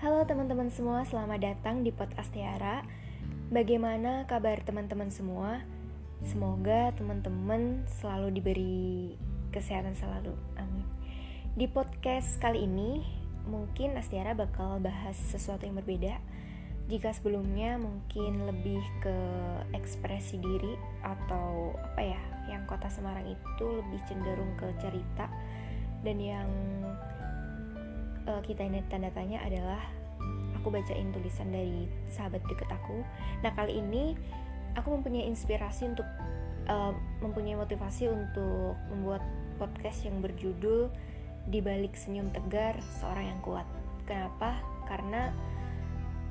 Halo teman-teman semua, selamat datang di podcast Tiara. Bagaimana kabar teman-teman semua? Semoga teman-teman selalu diberi kesehatan selalu. Amin. Di podcast kali ini, mungkin Astiara bakal bahas sesuatu yang berbeda. Jika sebelumnya mungkin lebih ke ekspresi diri atau apa ya, yang kota Semarang itu lebih cenderung ke cerita dan yang uh, kita ini tanda tanya adalah aku bacain tulisan dari sahabat deket aku. Nah kali ini aku mempunyai inspirasi untuk uh, mempunyai motivasi untuk membuat podcast yang berjudul di balik senyum tegar seorang yang kuat. Kenapa? Karena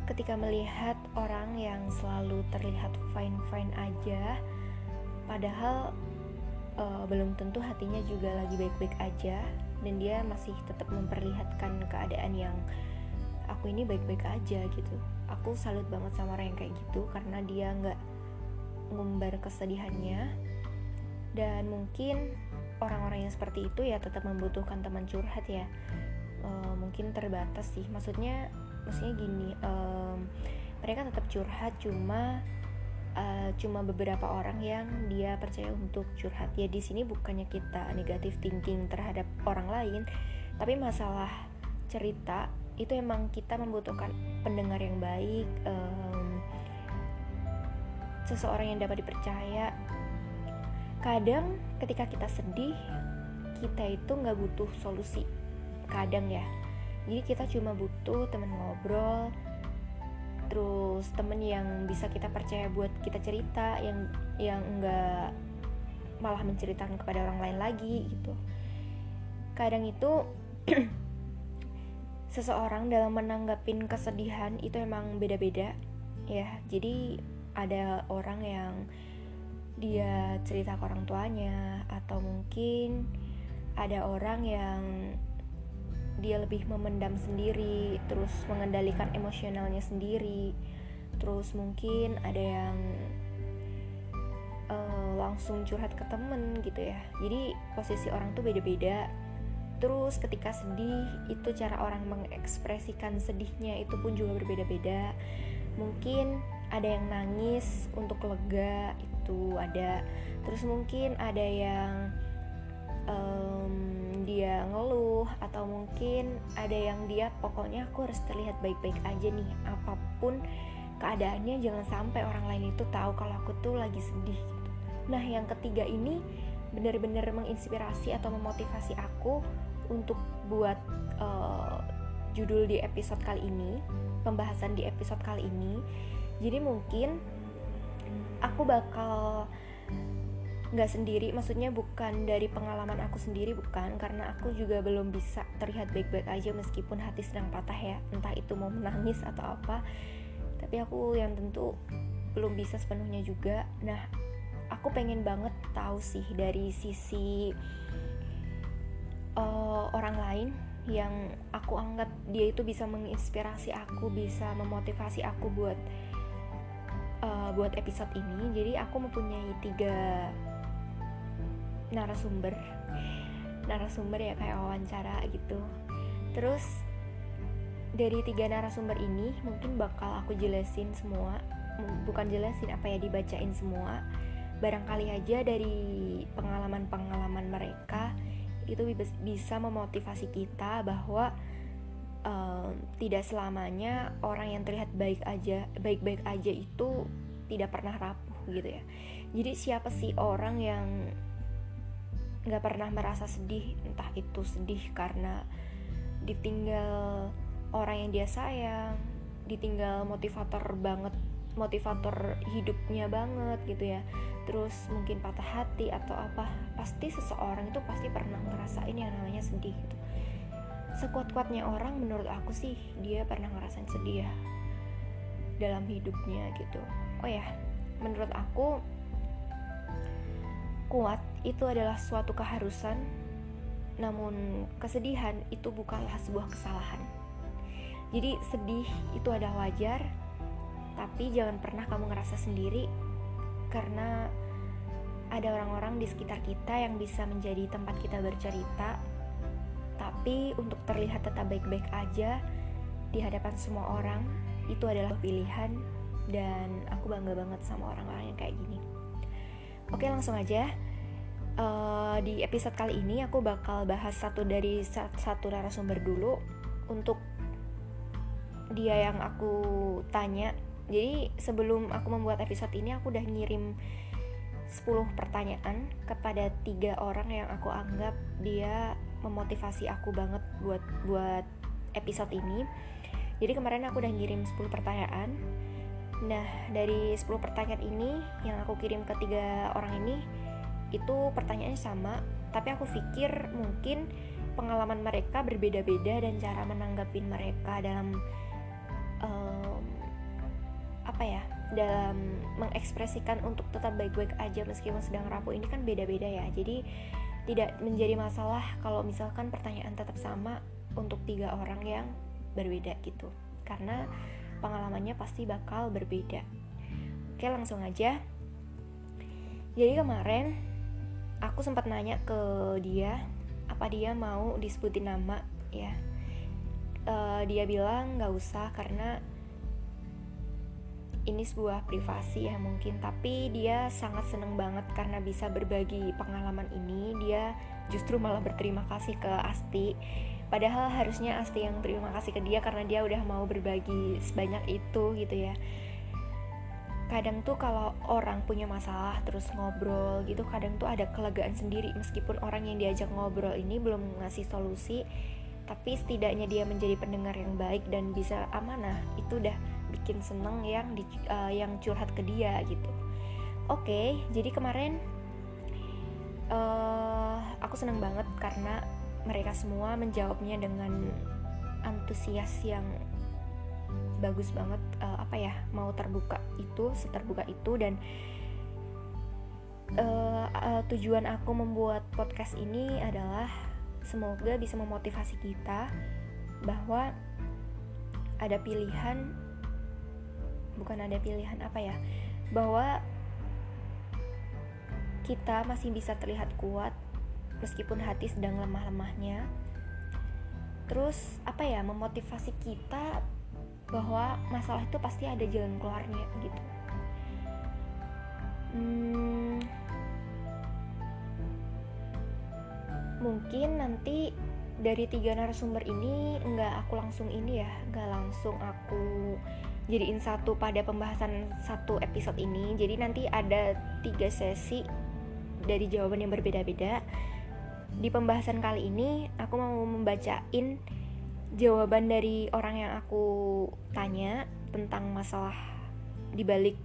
ketika melihat orang yang selalu terlihat fine-fine aja, padahal uh, belum tentu hatinya juga lagi baik-baik aja dan dia masih tetap memperlihatkan keadaan yang aku ini baik-baik aja gitu. Aku salut banget sama orang yang kayak gitu karena dia nggak ngumbar kesedihannya. Dan mungkin orang-orang yang seperti itu ya tetap membutuhkan teman curhat ya. E, mungkin terbatas sih. Maksudnya maksudnya gini e, mereka tetap curhat cuma uh, cuma beberapa orang yang dia percaya untuk curhat. Ya di sini bukannya kita negatif thinking terhadap orang lain tapi masalah cerita itu emang kita membutuhkan pendengar yang baik um, seseorang yang dapat dipercaya. Kadang ketika kita sedih kita itu nggak butuh solusi. Kadang ya. Jadi kita cuma butuh teman ngobrol terus temen yang bisa kita percaya buat kita cerita yang yang enggak malah menceritakan kepada orang lain lagi gitu. Kadang itu seseorang dalam menanggapin kesedihan itu emang beda-beda ya. Jadi ada orang yang dia cerita ke orang tuanya atau mungkin ada orang yang dia lebih memendam sendiri terus mengendalikan emosionalnya sendiri. Terus mungkin ada yang uh, langsung curhat ke temen gitu ya. Jadi posisi orang tuh beda-beda. Terus ketika sedih itu cara orang mengekspresikan sedihnya itu pun juga berbeda-beda. Mungkin ada yang nangis untuk lega itu ada. Terus mungkin ada yang um, dia ngeluh atau mungkin ada yang dia pokoknya aku harus terlihat baik-baik aja nih apa pun keadaannya jangan sampai orang lain itu tahu kalau aku tuh lagi sedih gitu. Nah yang ketiga ini benar-benar menginspirasi atau memotivasi aku untuk buat uh, judul di episode kali ini pembahasan di episode kali ini jadi mungkin aku bakal nggak sendiri maksudnya bukan dari pengalaman aku sendiri bukan. Karena aku juga belum bisa terlihat baik-baik aja meskipun hati sedang patah ya. Entah itu mau menangis atau apa. Tapi aku yang tentu belum bisa sepenuhnya juga. Nah aku pengen banget tahu sih dari sisi uh, orang lain yang aku anggap dia itu bisa menginspirasi aku bisa memotivasi aku buat uh, buat episode ini. Jadi aku mempunyai tiga narasumber narasumber ya kayak wawancara gitu. Terus dari tiga narasumber ini mungkin bakal aku jelasin semua bukan jelasin apa ya dibacain semua. Barangkali aja dari pengalaman-pengalaman mereka itu bisa memotivasi kita bahwa um, tidak selamanya orang yang terlihat baik aja baik-baik aja itu tidak pernah rapuh gitu ya. Jadi siapa sih orang yang nggak pernah merasa sedih entah itu sedih karena ditinggal orang yang dia sayang ditinggal motivator banget motivator hidupnya banget gitu ya. Terus mungkin patah hati atau apa pasti seseorang itu pasti pernah ngerasain yang namanya sedih gitu. Sekuat-kuatnya orang menurut aku sih dia pernah ngerasain sedih ya dalam hidupnya gitu. Oh ya menurut aku kuat itu adalah suatu keharusan, namun kesedihan itu bukanlah sebuah kesalahan. Jadi, sedih itu adalah wajar, tapi jangan pernah kamu ngerasa sendiri, karena ada orang-orang di sekitar kita yang bisa menjadi tempat kita bercerita, tapi untuk terlihat tetap baik-baik aja di hadapan semua orang itu adalah pilihan dan aku bangga banget sama orang-orang yang kayak gini oke langsung aja uh, di episode kali ini aku bakal bahas satu dari satu narasumber dulu untuk dia yang aku tanya jadi sebelum aku membuat episode ini aku udah ngirim 10 pertanyaan kepada tiga orang yang aku anggap dia memotivasi aku banget buat buat episode ini. Jadi kemarin aku udah ngirim 10 pertanyaan. Nah, dari 10 pertanyaan ini yang aku kirim ke tiga orang ini itu pertanyaannya sama, tapi aku pikir mungkin pengalaman mereka berbeda-beda dan cara menanggapi mereka dalam um, apa ya dalam mengekspresikan untuk tetap baik-baik aja meskipun sedang rapuh ini kan beda-beda ya. Jadi tidak menjadi masalah kalau misalkan pertanyaan tetap sama untuk tiga orang yang berbeda gitu. Karena pengalamannya pasti bakal berbeda. Oke langsung aja. Jadi kemarin aku sempat nanya ke dia apa dia mau disebutin nama ya. Uh, dia bilang nggak usah karena ini sebuah privasi ya mungkin. Tapi dia sangat seneng banget karena bisa berbagi pengalaman ini. Dia justru malah berterima kasih ke Asti padahal harusnya Asti yang terima kasih ke dia karena dia udah mau berbagi sebanyak itu gitu ya. Kadang tuh kalau orang punya masalah terus ngobrol gitu kadang tuh ada kelegaan sendiri. Meskipun orang yang diajak ngobrol ini belum ngasih solusi tapi setidaknya dia menjadi pendengar yang baik dan bisa amanah. Itu udah bikin seneng yang di, uh, yang curhat ke dia gitu. Oke okay, jadi kemarin uh, aku seneng banget karena mereka semua menjawabnya dengan antusias yang bagus banget uh, apa ya mau terbuka itu seterbuka itu dan uh, uh, tujuan aku membuat podcast ini adalah semoga bisa memotivasi kita bahwa ada pilihan bukan ada pilihan apa ya bahwa kita masih bisa terlihat kuat meskipun hati sedang lemah-lemahnya. Terus apa ya memotivasi kita bahwa masalah itu pasti ada jalan keluarnya gitu. Hmm, mungkin nanti dari tiga narasumber ini nggak aku langsung ini ya nggak langsung aku jadiin satu pada pembahasan satu episode ini. Jadi nanti ada tiga sesi dari jawaban yang berbeda-beda di pembahasan kali ini aku mau membacain jawaban dari orang yang aku tanya tentang masalah dibalik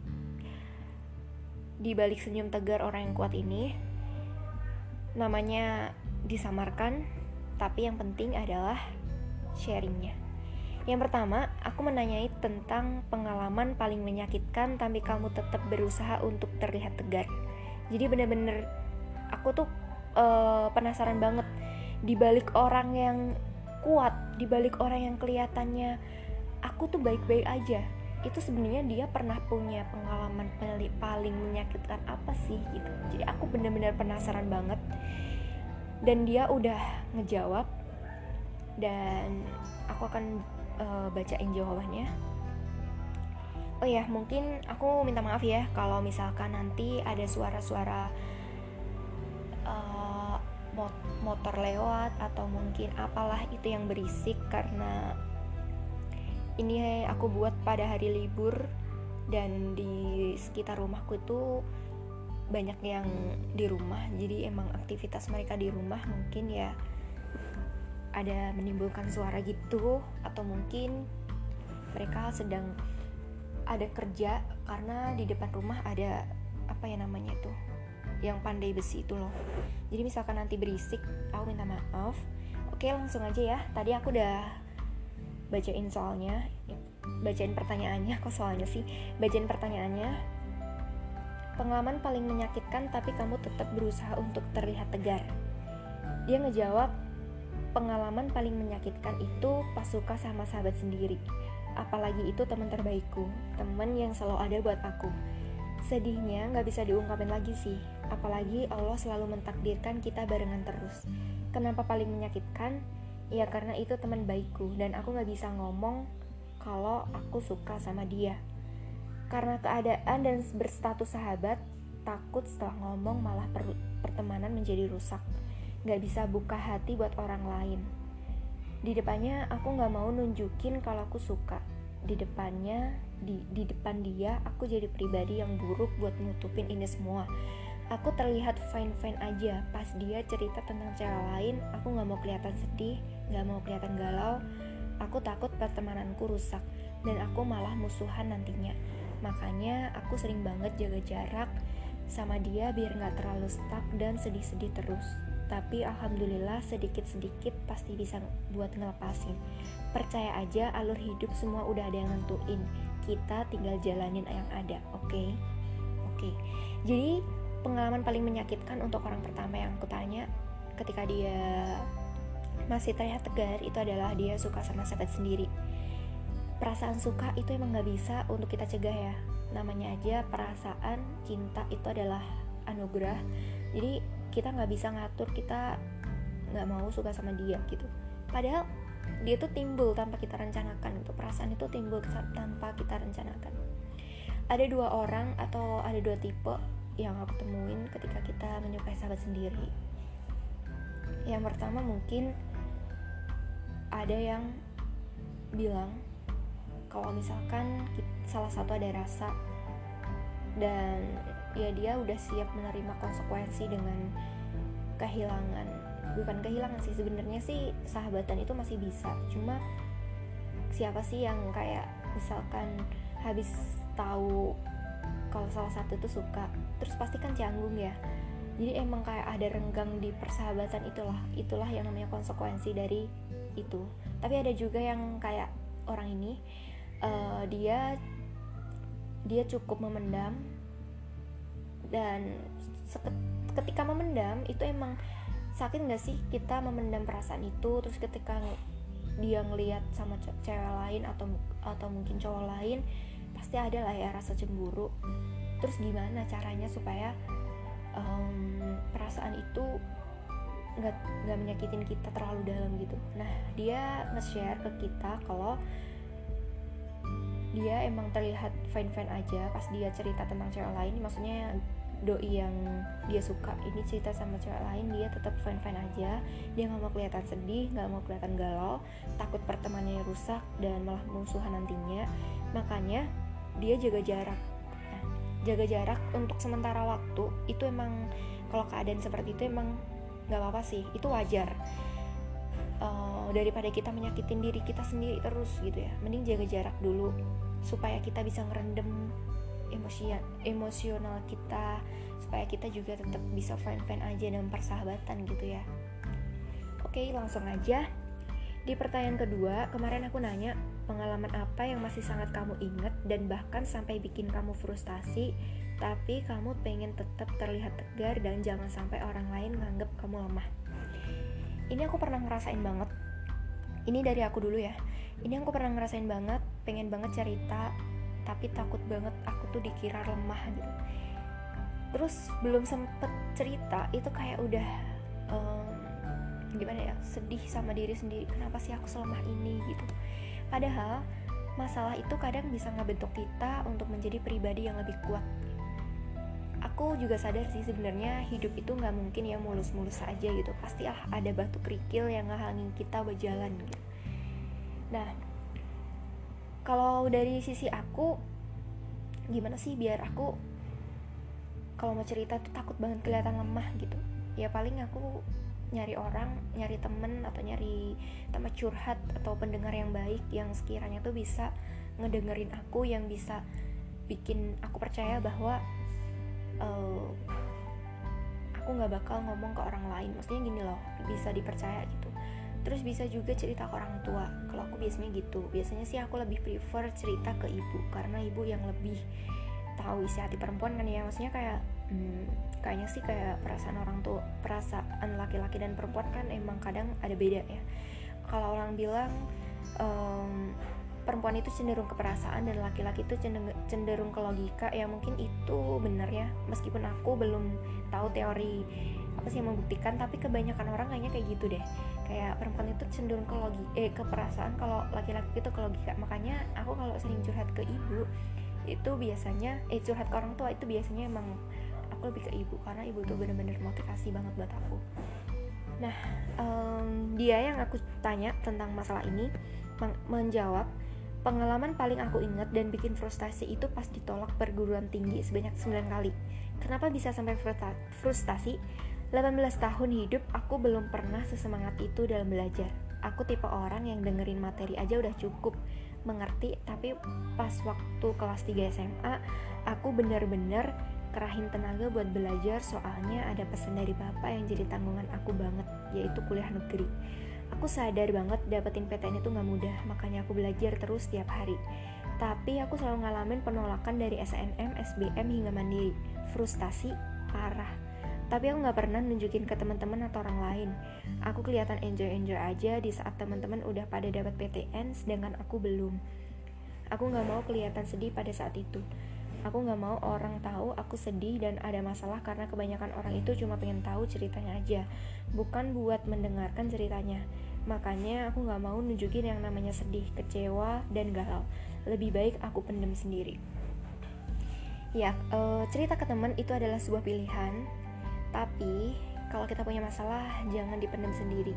dibalik senyum tegar orang yang kuat ini namanya disamarkan tapi yang penting adalah sharingnya yang pertama, aku menanyai tentang pengalaman paling menyakitkan tapi kamu tetap berusaha untuk terlihat tegar. Jadi bener-bener aku tuh uh, penasaran banget di balik orang yang kuat, di balik orang yang kelihatannya aku tuh baik-baik aja. Itu sebenarnya dia pernah punya pengalaman paling menyakitkan apa sih gitu. Jadi aku bener-bener penasaran banget. Dan dia udah ngejawab dan aku akan uh, bacain jawabannya. Oh ya, mungkin aku minta maaf ya kalau misalkan nanti ada suara-suara uh, motor lewat atau mungkin apalah itu yang berisik karena ini aku buat pada hari libur dan di sekitar rumahku itu banyak yang di rumah. Jadi emang aktivitas mereka di rumah mungkin ya ada menimbulkan suara gitu atau mungkin mereka sedang ada kerja karena di depan rumah ada apa ya namanya tuh yang pandai besi itu loh. Jadi misalkan nanti berisik aku minta maaf oke langsung aja ya. Tadi aku udah bacain soalnya bacain pertanyaannya kok soalnya sih? Bacain pertanyaannya. Pengalaman paling menyakitkan tapi kamu tetap berusaha untuk terlihat tegar. Dia ngejawab pengalaman paling menyakitkan itu pas suka sama sahabat sendiri. Apalagi itu teman terbaikku, teman yang selalu ada buat aku. Sedihnya nggak bisa diungkapin lagi sih, apalagi Allah selalu mentakdirkan kita barengan terus. Kenapa paling menyakitkan? ya karena itu teman baikku dan aku nggak bisa ngomong kalau aku suka sama dia. Karena keadaan dan berstatus sahabat takut setelah ngomong malah per pertemanan menjadi rusak. Nggak bisa buka hati buat orang lain. Di depannya aku nggak mau nunjukin kalau aku suka. Di depannya di, di depan dia aku jadi pribadi yang buruk buat nutupin ini semua aku terlihat fine fine aja. Pas dia cerita tentang cewek lain aku nggak mau kelihatan sedih nggak mau kelihatan galau. Aku takut pertemananku rusak dan aku malah musuhan nantinya. Makanya aku sering banget jaga jarak sama dia biar nggak terlalu stuck dan sedih-sedih terus. Tapi alhamdulillah sedikit-sedikit pasti bisa buat ngelepasin. Percaya aja alur hidup semua udah ada yang nentuin. Kita tinggal jalanin yang ada oke? Okay? oke. Okay. jadi pengalaman paling menyakitkan untuk orang pertama yang aku tanya ketika dia masih terlihat tegar itu adalah dia suka sama sahabat sendiri. Perasaan suka itu emang gak bisa untuk kita cegah ya. Namanya aja perasaan cinta itu adalah anugerah. Jadi kita nggak bisa ngatur kita nggak mau suka sama dia gitu. Padahal dia tuh timbul tanpa kita rencanakan gitu. Perasaan itu timbul tanpa kita rencanakan. Ada dua orang atau ada dua tipe yang aku temuin ketika kita menyukai sahabat sendiri. Yang pertama mungkin ada yang bilang kalau misalkan salah satu ada rasa dan ya dia udah siap menerima konsekuensi dengan kehilangan. Bukan kehilangan sih sebenarnya sih sahabatan itu masih bisa. Cuma siapa sih yang kayak misalkan habis tahu kalau salah satu itu suka terus pasti kan canggung ya. Jadi emang kayak ada renggang di persahabatan itulah itulah yang namanya konsekuensi dari itu. Tapi ada juga yang kayak orang ini uh, dia dia cukup memendam dan ketika memendam itu emang sakit nggak sih kita memendam perasaan itu? Terus ketika dia ngelihat sama cewek lain atau atau mungkin cowok lain pasti ada lah ya rasa cemburu terus gimana caranya supaya um, perasaan itu nggak nggak menyakitin kita terlalu dalam gitu? Nah dia nge-share ke kita kalau dia emang terlihat fine fine aja pas dia cerita tentang cewek lain. Maksudnya doi yang dia suka ini cerita sama cewek lain dia tetap fine fine aja. Dia nggak mau kelihatan sedih nggak mau kelihatan galau takut pertemanannya rusak dan malah musuhan nantinya. Makanya dia jaga jarak jaga jarak untuk sementara waktu itu emang kalau keadaan seperti itu emang nggak apa-apa sih itu wajar. Uh, daripada kita menyakitin diri kita sendiri terus gitu ya mending jaga jarak dulu supaya kita bisa ngerendam emosi emosional kita supaya kita juga tetap bisa fine fine aja dalam persahabatan gitu ya. Oke langsung aja di pertanyaan kedua kemarin aku nanya pengalaman apa yang masih sangat kamu ingat dan bahkan sampai bikin kamu frustasi tapi kamu pengen tetap terlihat tegar dan jangan sampai orang lain nganggep kamu lemah? Ini aku pernah ngerasain banget. Ini dari aku dulu ya. Ini aku pernah ngerasain banget pengen banget cerita tapi takut banget aku tuh dikira lemah gitu. Terus belum sempet cerita itu kayak udah um, gimana ya sedih sama diri sendiri kenapa sih aku selemah ini gitu. Padahal masalah itu kadang bisa ngebentuk kita untuk menjadi pribadi yang lebih kuat. Aku juga sadar sih sebenarnya hidup itu nggak mungkin ya mulus-mulus saja gitu. Pasti ah ada batu kerikil yang ngehalangin kita berjalan gitu. Nah kalau dari sisi aku gimana sih biar aku kalau mau cerita tuh takut banget kelihatan lemah gitu. Ya paling aku nyari orang nyari temen atau nyari tempat curhat atau pendengar yang baik yang sekiranya tuh bisa ngedengerin aku yang bisa bikin aku percaya bahwa uh, aku nggak bakal ngomong ke orang lain. Maksudnya gini loh bisa dipercaya gitu. Terus bisa juga cerita ke orang tua. Kalau aku biasanya gitu. Biasanya sih aku lebih prefer cerita ke ibu. Karena ibu yang lebih tahu isi hati perempuan kan ya. Maksudnya kayak hmm, kayaknya sih kayak perasaan orang tua perasaan laki-laki dan perempuan kan emang kadang ada beda ya. Kalau orang bilang um, perempuan itu cenderung ke perasaan dan laki-laki itu cenderung ke logika ya mungkin itu benar ya. Meskipun aku belum tahu teori apa sih yang membuktikan tapi kebanyakan orang kayaknya kayak gitu deh. Kayak perempuan itu cenderung ke logi eh ke perasaan kalau laki-laki itu ke logika. Makanya aku kalau sering curhat ke ibu itu biasanya eh curhat ke orang tua itu biasanya emang lebih ke ibu karena ibu tuh bener-bener motivasi banget buat aku nah um, dia yang aku tanya tentang masalah ini menjawab Pengalaman paling aku ingat dan bikin frustasi itu pas ditolak perguruan tinggi sebanyak 9 kali. Kenapa bisa sampai frustasi? 18 tahun hidup aku belum pernah sesemangat itu dalam belajar. Aku tipe orang yang dengerin materi aja udah cukup mengerti, tapi pas waktu kelas 3 SMA, aku bener-bener kerahin tenaga buat belajar soalnya ada pesan dari bapak yang jadi tanggungan aku banget, yaitu kuliah negeri. Aku sadar banget dapetin PTN itu gak mudah, makanya aku belajar terus setiap hari. Tapi aku selalu ngalamin penolakan dari SNM, SBM hingga mandiri. Frustasi parah. Tapi aku gak pernah nunjukin ke teman-teman atau orang lain. Aku kelihatan enjoy-enjoy aja di saat teman-teman udah pada dapat PTN, sedangkan aku belum. Aku gak mau kelihatan sedih pada saat itu. Aku gak mau orang tahu aku sedih dan ada masalah karena kebanyakan orang itu cuma pengen tahu ceritanya aja, bukan buat mendengarkan ceritanya. Makanya aku gak mau nunjukin yang namanya sedih, kecewa, dan galau. Lebih baik aku pendem sendiri. Ya, e, cerita ke teman itu adalah sebuah pilihan, tapi kalau kita punya masalah jangan dipendam sendiri.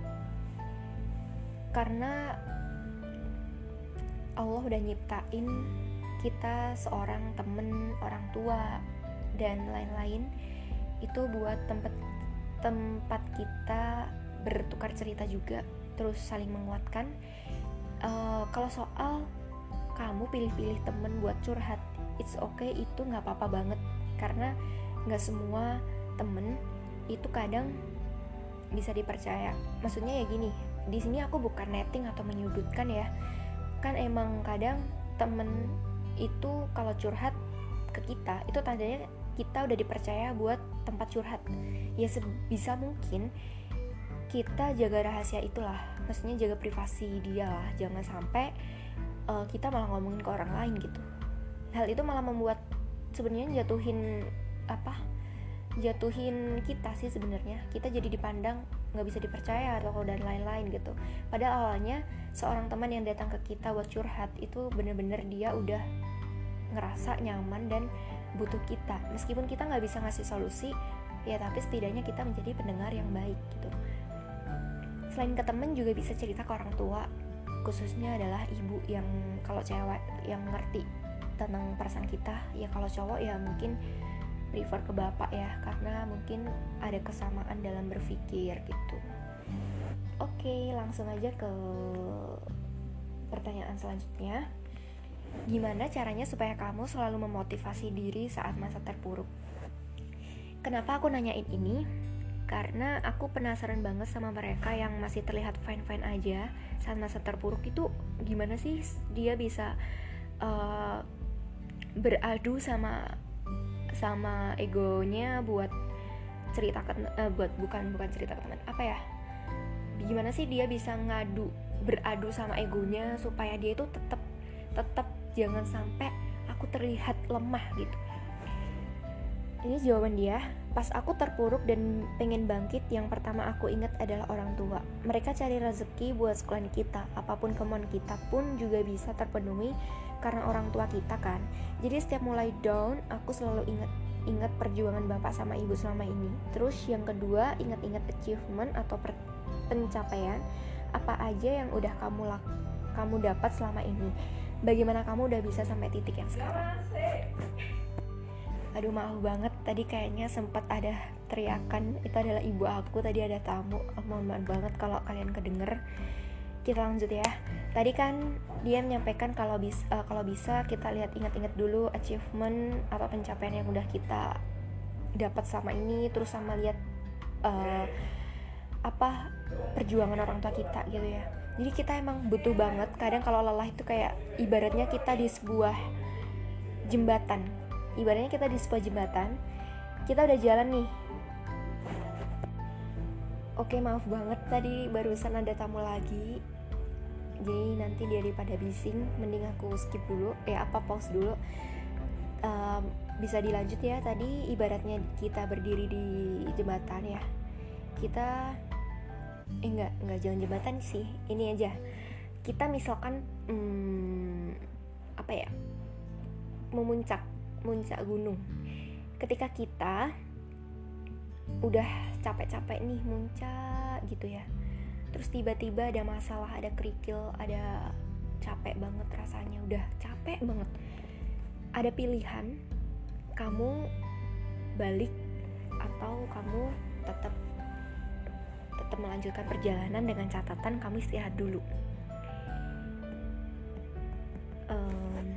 Karena Allah udah nyiptain kita seorang temen orang tua dan lain-lain itu buat tempat tempat kita bertukar cerita juga terus saling menguatkan. Uh, kalau soal kamu pilih-pilih temen buat curhat it's okay itu nggak apa-apa banget. Karena nggak semua temen itu kadang bisa dipercaya. Maksudnya ya gini di sini aku bukan netting atau menyudutkan ya. Kan emang kadang temen itu kalau curhat ke kita itu tandanya kita udah dipercaya buat tempat curhat. Ya sebisa mungkin kita jaga rahasia itulah maksudnya jaga privasi dia lah. Jangan sampai uh, kita malah ngomongin ke orang lain gitu. Hal itu malah membuat sebenarnya jatuhin apa jatuhin kita sih sebenarnya. Kita jadi dipandang nggak bisa dipercaya atau dan lain-lain gitu. Padahal awalnya seorang teman yang datang ke kita buat curhat itu bener-bener dia udah ngerasa nyaman dan butuh kita. Meskipun kita nggak bisa ngasih solusi ya tapi setidaknya kita menjadi pendengar yang baik gitu. Selain ke temen juga bisa cerita ke orang tua khususnya adalah ibu yang kalau cewek yang ngerti tentang perasaan kita ya kalau cowok ya mungkin prefer ke bapak ya karena mungkin ada kesamaan dalam berpikir gitu oke langsung aja ke pertanyaan selanjutnya Gimana caranya supaya kamu selalu memotivasi diri saat masa terpuruk? Kenapa aku nanyain ini? Karena aku penasaran banget sama mereka yang masih terlihat fine-fine aja saat masa terpuruk itu gimana sih dia bisa uh, beradu sama sama egonya buat cerita ke uh, buat bukan bukan cerita ke teman apa ya? Gimana sih dia bisa ngadu beradu sama egonya supaya dia itu tetap tetap jangan sampai aku terlihat lemah gitu? Ini jawaban dia. Pas aku terpuruk dan pengen bangkit yang pertama aku ingat adalah orang tua. Mereka cari rezeki buat sekolah kita. Apa pun kemauan kita pun juga bisa terpenuhi karena orang tua kita kan. Jadi setiap mulai down aku selalu ingat ingat perjuangan bapak sama ibu selama ini. Terus yang kedua ingat-ingat achievement atau pencapaian apa aja yang udah kamu lak kamu dapat selama ini. Bagaimana kamu udah bisa sampai titik yang sekarang? Aduh maaf banget. Tadi kayaknya sempat ada teriakan itu adalah ibu aku tadi ada tamu. Aku mohon maaf banget kalau kalian kedenger kita lanjut ya. Tadi kan dia menyampaikan kalau bisa uh, kalau bisa kita lihat ingat-ingat dulu achievement atau pencapaian yang udah kita dapat sama ini terus sama lihat uh, apa perjuangan orang tua kita gitu ya. Jadi kita emang butuh banget kadang kalau lelah itu kayak ibaratnya kita di sebuah jembatan. Ibaratnya kita di sebuah jembatan kita udah jalan nih. Oke maaf banget tadi barusan ada tamu lagi Jadi nanti daripada bising Mending aku skip dulu. Eh apa pause dulu. Um, Bisa dilanjut ya Tadi ibaratnya kita berdiri di jembatan ya. Kita eh enggak enggak jalan jembatan sih. Ini aja. Kita misalkan hmm, apa ya memuncak muncak gunung. Ketika kita udah capek-capek nih muncak gitu ya terus tiba-tiba ada masalah ada kerikil ada capek banget rasanya udah capek banget. Ada pilihan kamu balik atau kamu tetap tetap melanjutkan perjalanan dengan catatan kamu istirahat dulu. Um,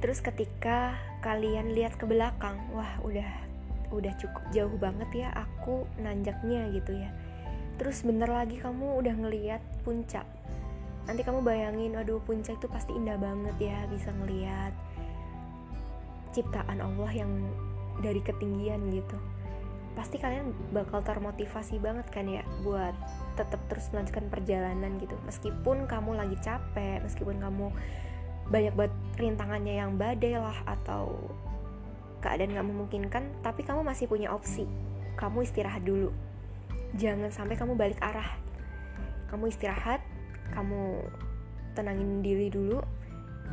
terus ketika kalian lihat ke belakang wah udah udah cukup jauh banget ya aku nanjaknya gitu ya terus bentar lagi kamu udah ngeliat puncak. Nanti kamu bayangin aduh puncak itu pasti indah banget ya bisa ngeliat ciptaan Allah yang dari ketinggian gitu. Pasti kalian bakal termotivasi banget kan ya buat tetap terus melanjutkan perjalanan gitu. Meskipun kamu lagi capek meskipun kamu banyak buat rintangannya yang badai lah atau keadaan gak memungkinkan tapi kamu masih punya opsi. Kamu istirahat dulu jangan sampai kamu balik arah. Kamu istirahat kamu tenangin diri dulu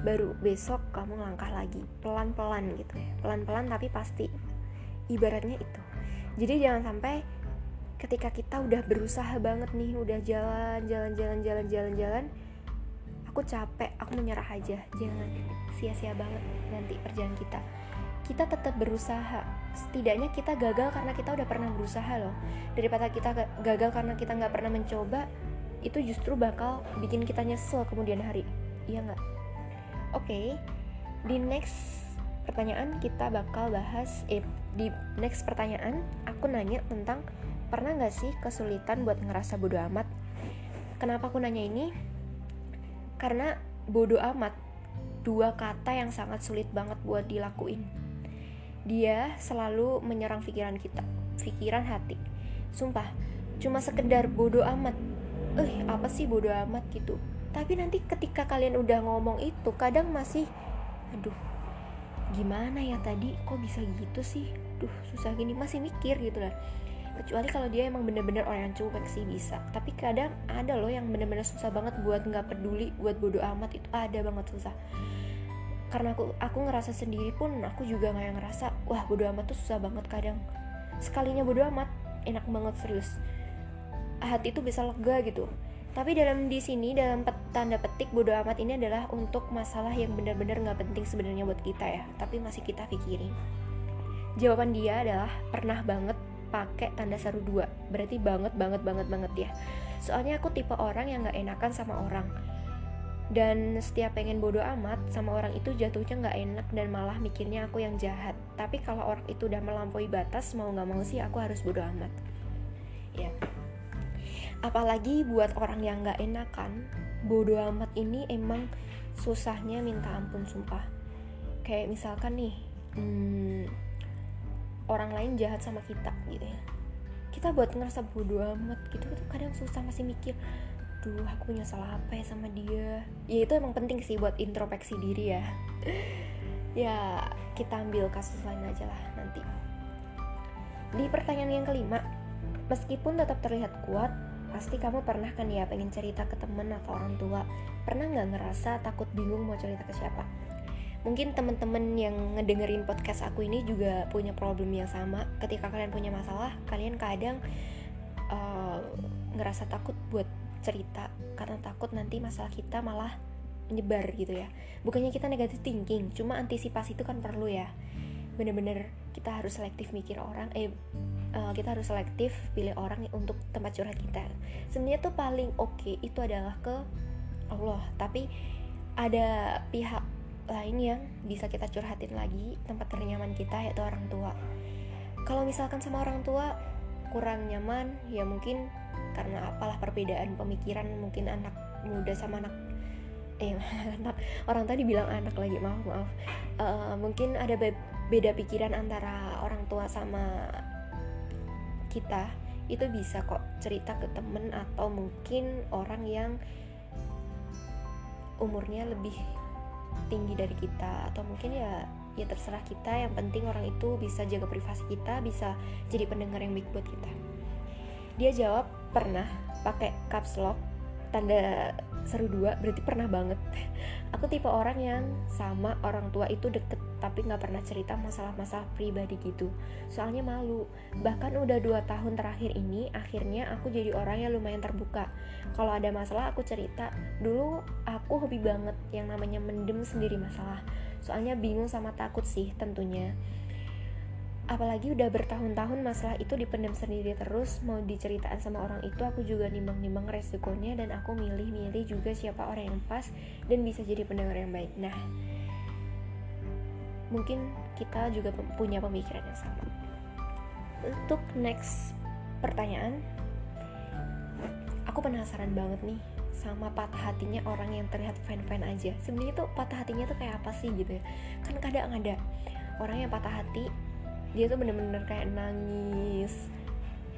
baru besok kamu langkah lagi. Pelan-pelan gitu. Ya pelan-pelan tapi pasti. Ibaratnya itu. Jadi jangan sampai ketika kita udah berusaha banget nih udah jalan jalan jalan jalan jalan jalan aku capek aku menyerah aja. Jangan. Sia-sia banget nanti perjalanan kita. Kita tetap berusaha setidaknya kita gagal karena kita udah pernah berusaha loh daripada kita gagal karena kita nggak pernah mencoba itu justru bakal bikin kita nyesel kemudian hari iya nggak Oke, okay, di next pertanyaan kita bakal bahas eh, di next pertanyaan aku nanya tentang pernah nggak sih kesulitan buat ngerasa bodoh amat? Kenapa aku nanya ini? Karena bodoh amat dua kata yang sangat sulit banget buat dilakuin. Dia selalu menyerang pikiran kita, pikiran hati. Sumpah, cuma sekedar bodoh amat. Eh, apa sih bodoh amat gitu? tapi nanti ketika kalian udah ngomong itu kadang masih aduh gimana ya tadi? Kok bisa gitu sih? Duh susah gini. Masih mikir gitu lah kecuali kalau dia emang bener-bener orang yang cuek sih bisa. Tapi kadang ada loh yang bener-bener susah banget buat nggak peduli buat bodoh amat. Itu ada banget susah karena aku aku ngerasa sendiri pun aku juga yang ngerasa wah bodoh amat tuh susah banget kadang. Sekalinya bodoh amat enak banget serius. Hati itu bisa lega gitu. Tapi dalam di sini dalam tanda petik bodoh amat ini adalah untuk masalah yang benar-benar nggak penting sebenarnya buat kita ya, tapi masih kita pikirin. Jawaban dia adalah pernah banget pakai tanda seru dua, berarti banget banget banget banget ya. Soalnya aku tipe orang yang nggak enakan sama orang, dan setiap pengen bodoh amat sama orang itu jatuhnya nggak enak dan malah mikirnya aku yang jahat. Tapi kalau orang itu udah melampaui batas mau nggak mau sih aku harus bodoh amat. Ya apalagi buat orang yang nggak enakan bodoh amat ini emang susahnya minta ampun sumpah kayak misalkan nih hmm, orang lain jahat sama kita gitu ya kita buat ngerasa bodoh amat gitu tuh kadang susah masih mikir duh aku salah apa ya sama dia? Ya itu emang penting sih buat introspeksi diri ya. Ya kita ambil kasus lain aja lah nanti. Di pertanyaan yang kelima meskipun tetap terlihat kuat Pasti kamu pernah kan ya pengen cerita ke temen atau orang tua? Pernah nggak ngerasa takut bingung mau cerita ke siapa? Mungkin temen-temen yang ngedengerin podcast aku ini juga punya problem yang sama. Ketika kalian punya masalah, kalian kadang uh, ngerasa takut buat cerita Karena takut nanti masalah kita malah menyebar gitu ya. Bukannya kita negatif thinking, cuma antisipasi itu kan perlu ya. Bener-bener kita harus selektif mikir orang Eh uh, kita harus selektif pilih orang untuk tempat curhat kita. Sebenarnya tuh paling oke okay itu adalah ke Allah tapi ada pihak lain yang bisa kita curhatin lagi tempat ternyaman kita yaitu orang tua. Kalau misalkan sama orang tua kurang nyaman ya mungkin karena apalah perbedaan pemikiran mungkin anak muda sama anak eh anak orang tadi bilang anak lagi maaf maaf. Uh, mungkin ada be beda pikiran antara orang tua sama kita itu bisa kok cerita ke temen atau mungkin orang yang umurnya lebih tinggi dari kita atau mungkin ya ya terserah kita yang penting orang itu bisa jaga privasi kita bisa jadi pendengar yang baik buat kita. Dia jawab pernah pakai caps lock tanda seru dua berarti pernah banget. Aku tipe orang yang sama orang tua itu deket tapi nggak pernah cerita masalah-masalah pribadi gitu. Soalnya malu. Bahkan udah dua tahun terakhir ini akhirnya aku jadi orang yang lumayan terbuka. Kalau ada masalah aku cerita. Dulu aku hobi banget yang namanya mendem sendiri masalah. Soalnya bingung sama takut sih tentunya apalagi udah bertahun-tahun masalah itu dipendam sendiri terus mau diceritain sama orang itu aku juga nimbang-nimbang resikonya dan aku milih-milih juga siapa orang yang pas dan bisa jadi pendengar yang baik. Nah mungkin kita juga punya pemikiran yang sama. Untuk next pertanyaan aku penasaran banget nih sama patah hatinya orang yang terlihat fine-fine aja. Sebenarnya tuh patah hatinya tuh kayak apa sih gitu ya? Kan kadang ada orang yang patah hati dia tuh bener-bener kayak nangis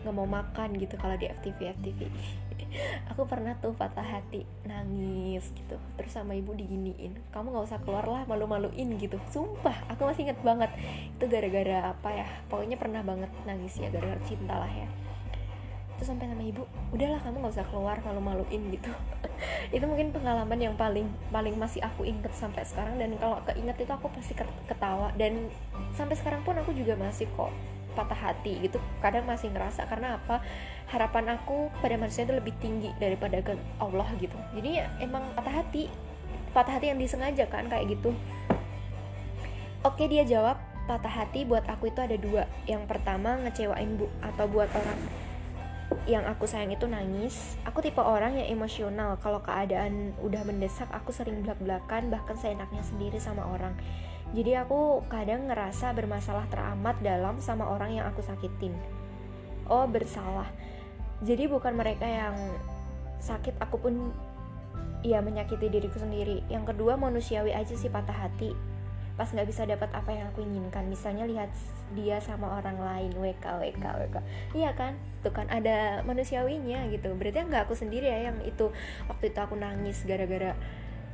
nggak mau makan gitu kalau di FTV FTV aku pernah tuh patah hati nangis gitu. Terus sama ibu diginiin kamu nggak usah keluar lah malu-maluin gitu. Sumpah aku masih inget banget. Itu gara-gara apa ya? Pokoknya pernah banget nangis ya gara-gara cinta lah ya terus sampai sama ibu udahlah kamu nggak usah keluar malu-maluin gitu. Itu mungkin pengalaman yang paling paling masih aku inget sampai sekarang dan kalau keinget itu aku pasti ketawa. Dan sampai sekarang pun aku juga masih kok patah hati gitu kadang masih ngerasa karena apa? Harapan aku pada manusia itu lebih tinggi daripada ke Allah gitu. Jadi ya, emang patah hati patah hati yang disengaja kan kayak gitu. Oke dia jawab patah hati buat aku itu ada dua. Yang pertama ngecewain bu atau buat orang yang aku sayang itu nangis. Aku tipe orang yang emosional. Kalau keadaan udah mendesak, aku sering belak-belakan bahkan seenaknya sendiri sama orang. Jadi aku kadang ngerasa bermasalah teramat dalam sama orang yang aku sakitin. Oh, bersalah. Jadi bukan mereka yang sakit, aku pun ya menyakiti diriku sendiri. Yang kedua manusiawi aja sih patah hati pas nggak bisa dapat apa yang aku inginkan. Misalnya lihat dia sama orang lain WK WK WK iya kan? Tuh kan ada manusiawinya gitu. Berarti nggak aku sendiri ya yang itu waktu itu aku nangis gara-gara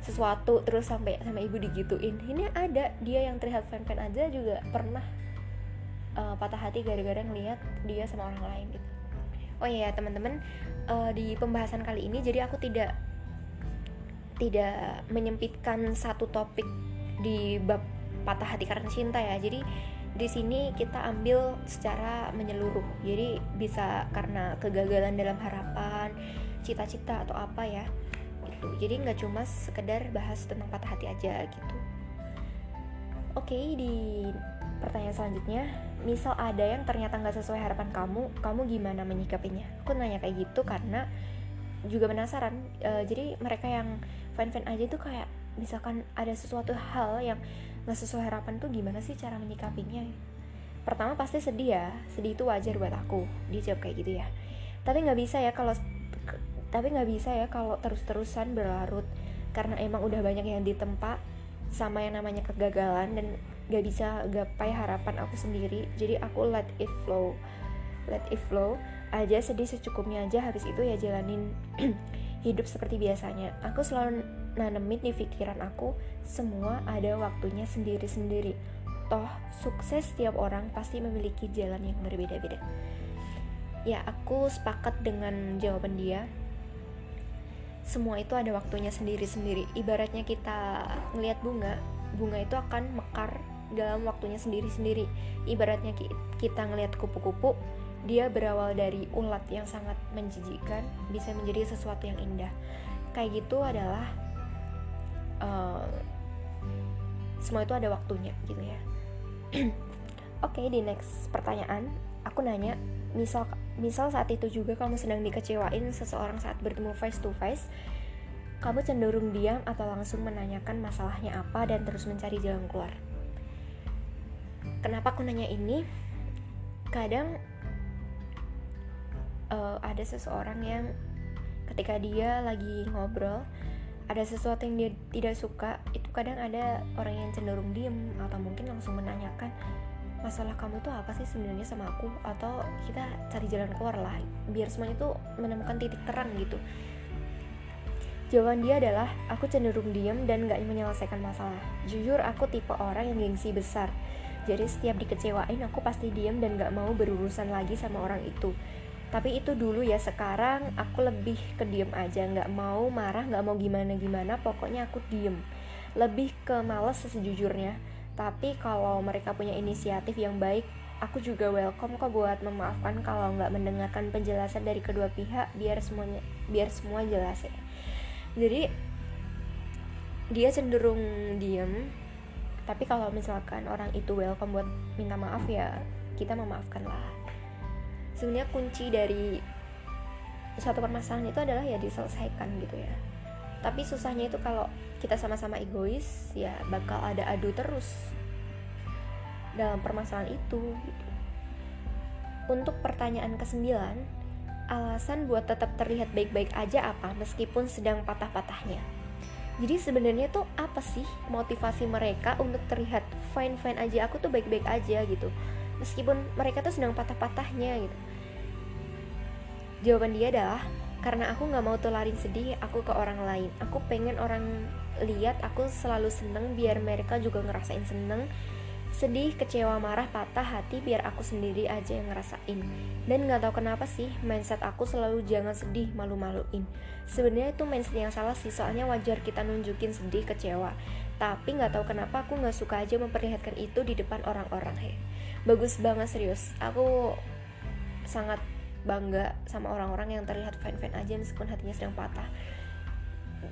sesuatu terus sampai sama ibu digituin. Ini ada dia yang terlihat fan fan aja juga pernah uh, patah hati gara-gara ngelihat dia sama orang lain gitu. Oh iya teman-teman uh, di pembahasan kali ini jadi aku tidak tidak menyempitkan satu topik di bab patah hati karena cinta ya. Jadi di sini kita ambil secara menyeluruh. Jadi bisa karena kegagalan dalam harapan cita-cita atau apa ya itu jadi nggak cuma sekedar bahas tentang patah hati aja gitu. Oke di pertanyaan selanjutnya misal ada yang ternyata nggak sesuai harapan kamu kamu gimana menyikapinya? Aku nanya kayak gitu karena juga penasaran. Uh, jadi mereka yang fan fan aja tuh kayak misalkan ada sesuatu hal yang nggak sesuai harapan tuh gimana sih cara menyikapinya? Pertama pasti sedih ya. Sedih itu wajar buat aku. Dia jawab kayak gitu ya. Tapi nggak bisa ya kalau tapi nggak bisa ya kalau terus-terusan berlarut. Karena emang udah banyak yang ditempa sama yang namanya kegagalan dan gak bisa gapai harapan aku sendiri. Jadi aku let it flow. Let it flow aja sedih secukupnya aja. Habis itu ya jalanin hidup seperti biasanya. Aku selalu nanemin di pikiran aku semua ada waktunya sendiri-sendiri. Toh sukses setiap orang pasti memiliki jalan yang berbeda-beda. Ya aku sepakat dengan jawaban dia. Semua itu ada waktunya sendiri-sendiri. Ibaratnya kita ngelihat bunga bunga itu akan mekar dalam waktunya sendiri-sendiri. Ibaratnya kita ngelihat kupu-kupu dia berawal dari ulat yang sangat menjijikan bisa menjadi sesuatu yang indah. Kayak gitu adalah uh, semua itu ada waktunya gitu ya. Oke okay, di next pertanyaan aku nanya misal misal saat itu juga kamu sedang dikecewain seseorang saat bertemu face to face kamu cenderung diam atau langsung menanyakan masalahnya apa dan terus mencari jalan keluar? Kenapa aku nanya ini? Kadang uh, ada seseorang yang ketika dia lagi ngobrol ada sesuatu yang dia tidak suka itu kadang ada orang yang cenderung diem atau mungkin langsung menanyakan masalah kamu itu apa sih sebenarnya sama aku? Atau kita cari jalan keluar lah biar semuanya itu menemukan titik terang gitu. Jawaban dia adalah aku cenderung diem dan gak menyelesaikan masalah. Jujur aku tipe orang yang gengsi besar. Jadi setiap dikecewain aku pasti diem dan gak mau berurusan lagi sama orang itu tapi itu dulu ya sekarang aku lebih ke diem aja nggak mau marah nggak mau gimana gimana pokoknya aku diem. Lebih ke males sejujurnya. Tapi kalau mereka punya inisiatif yang baik aku juga welcome kok buat memaafkan kalau nggak mendengarkan penjelasan dari kedua pihak biar semuanya biar semua jelas ya. Jadi dia cenderung diem. Tapi kalau misalkan orang itu welcome buat minta maaf ya kita memaafkan lah sebenarnya kunci dari suatu permasalahan itu adalah ya diselesaikan gitu ya. Tapi susahnya itu kalau kita sama-sama egois ya bakal ada adu terus dalam permasalahan itu gitu. untuk pertanyaan kesembilan alasan buat tetap terlihat baik-baik aja apa meskipun sedang patah-patahnya? Jadi sebenarnya tuh apa sih motivasi mereka untuk terlihat fine fine aja? Aku tuh baik-baik aja gitu. Meskipun mereka tuh sedang patah-patahnya gitu Jawaban dia adalah karena aku nggak mau tularin sedih aku ke orang lain. Aku pengen orang lihat aku selalu seneng biar mereka juga ngerasain seneng. Sedih, kecewa, marah, patah hati biar aku sendiri aja yang ngerasain. Dan nggak tahu kenapa sih mindset aku selalu jangan sedih, malu-maluin. Sebenarnya itu mindset yang salah sih, soalnya wajar kita nunjukin sedih, kecewa. Tapi nggak tahu kenapa aku nggak suka aja memperlihatkan itu di depan orang-orang he. Bagus banget serius. Aku sangat bangga sama orang-orang yang terlihat fine-fine aja meskipun hatinya sedang patah.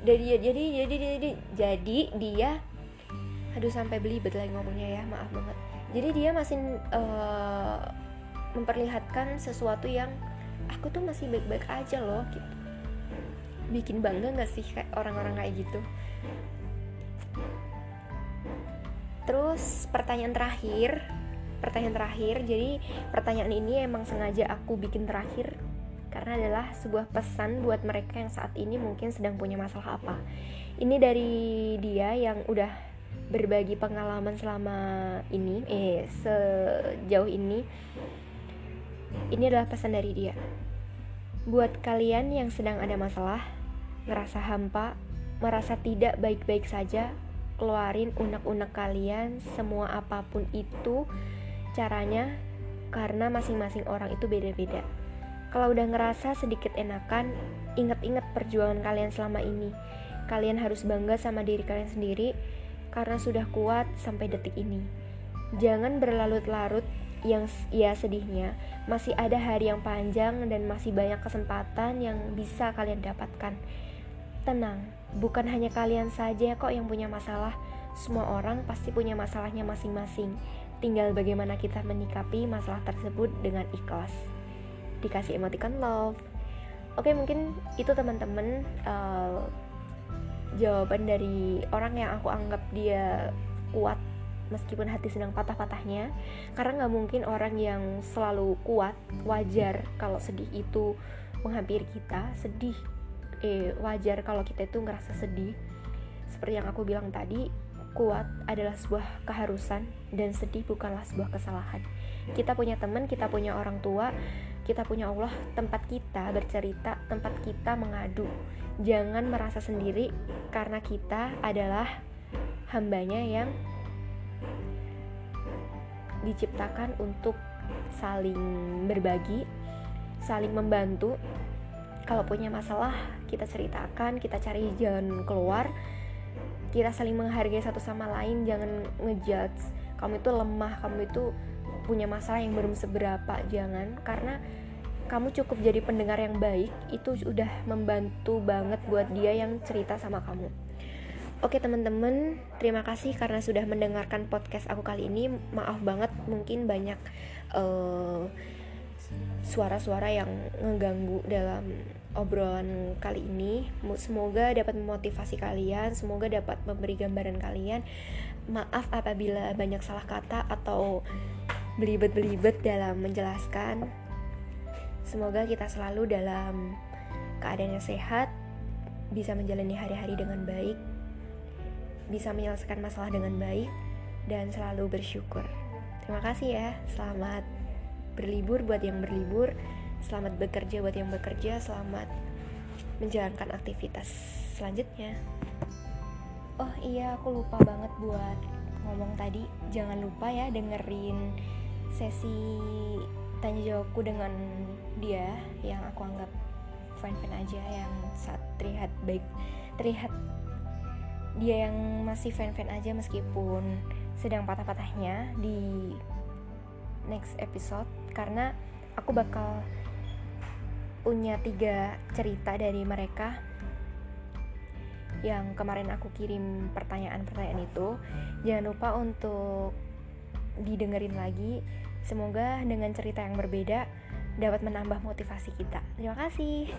Jadi jadi jadi jadi jadi dia aduh sampai belibet lagi ngomongnya ya maaf banget. Jadi dia masih uh, memperlihatkan sesuatu yang aku tuh masih baik-baik aja loh gitu. Bikin bangga gak sih kayak orang-orang kayak gitu? Terus pertanyaan terakhir pertanyaan terakhir. Jadi pertanyaan ini emang sengaja aku bikin terakhir karena adalah sebuah pesan buat mereka yang saat ini mungkin sedang punya masalah apa. Ini dari dia yang udah berbagi pengalaman selama ini eh sejauh ini. Ini adalah pesan dari dia. Buat kalian yang sedang ada masalah ngerasa hampa merasa tidak baik-baik saja keluarin unek-unek kalian semua apa pun itu caranya karena masing-masing orang itu beda-beda. Kalau udah ngerasa sedikit enakan, inget-inget perjuangan kalian selama ini. Kalian harus bangga sama diri kalian sendiri karena sudah kuat sampai detik ini. Jangan berlarut-larut yang ya sedihnya. Masih ada hari yang panjang dan masih banyak kesempatan yang bisa kalian dapatkan. Tenang, bukan hanya kalian saja kok yang punya masalah. Semua orang pasti punya masalahnya masing-masing Tinggal bagaimana kita menikapi masalah tersebut dengan ikhlas. Dikasih emoticon love. Oke, mungkin itu teman-teman uh, jawaban dari orang yang aku anggap dia kuat meskipun hati sedang patah-patahnya karena nggak mungkin orang yang selalu kuat wajar kalau sedih itu menghampiri kita sedih eh wajar kalau kita itu ngerasa sedih seperti yang aku bilang tadi kuat adalah sebuah keharusan dan sedih bukanlah sebuah kesalahan. Kita punya teman, kita punya orang tua, kita punya Allah, tempat kita bercerita, tempat kita mengadu. Jangan merasa sendiri karena kita adalah hambanya yang diciptakan untuk saling berbagi, saling membantu. Kalau punya masalah, kita ceritakan, kita cari jalan keluar kita saling menghargai satu sama lain jangan ngejudge. Kamu itu lemah kamu itu punya masalah yang belum seberapa jangan. Karena kamu cukup jadi pendengar yang baik itu sudah membantu banget buat dia yang cerita sama kamu. Oke teman-teman, terima kasih karena sudah mendengarkan podcast aku kali ini. Maaf banget mungkin banyak uh, suara-suara yang ngeganggu dalam obrolan kali ini. Semoga dapat memotivasi kalian, semoga dapat memberi gambaran kalian. Maaf apabila banyak salah kata atau belibet-belibet dalam menjelaskan. Semoga kita selalu dalam keadaan yang sehat, bisa menjalani hari-hari dengan baik, bisa menyelesaikan masalah dengan baik, dan selalu bersyukur. Terima kasih ya, selamat berlibur buat yang berlibur. Selamat bekerja buat yang bekerja, selamat menjalankan aktivitas selanjutnya. Oh iya, aku lupa banget buat ngomong tadi. Jangan lupa ya dengerin sesi tanya jawabku dengan dia yang aku anggap fine fine aja yang saat terlihat baik terlihat dia yang masih fine fine aja meskipun sedang patah-patahnya di next episode karena aku bakal punya tiga cerita dari mereka yang kemarin aku kirim pertanyaan-pertanyaan itu. Jangan lupa untuk didengerin lagi. Semoga dengan cerita yang berbeda dapat menambah motivasi kita. Terima kasih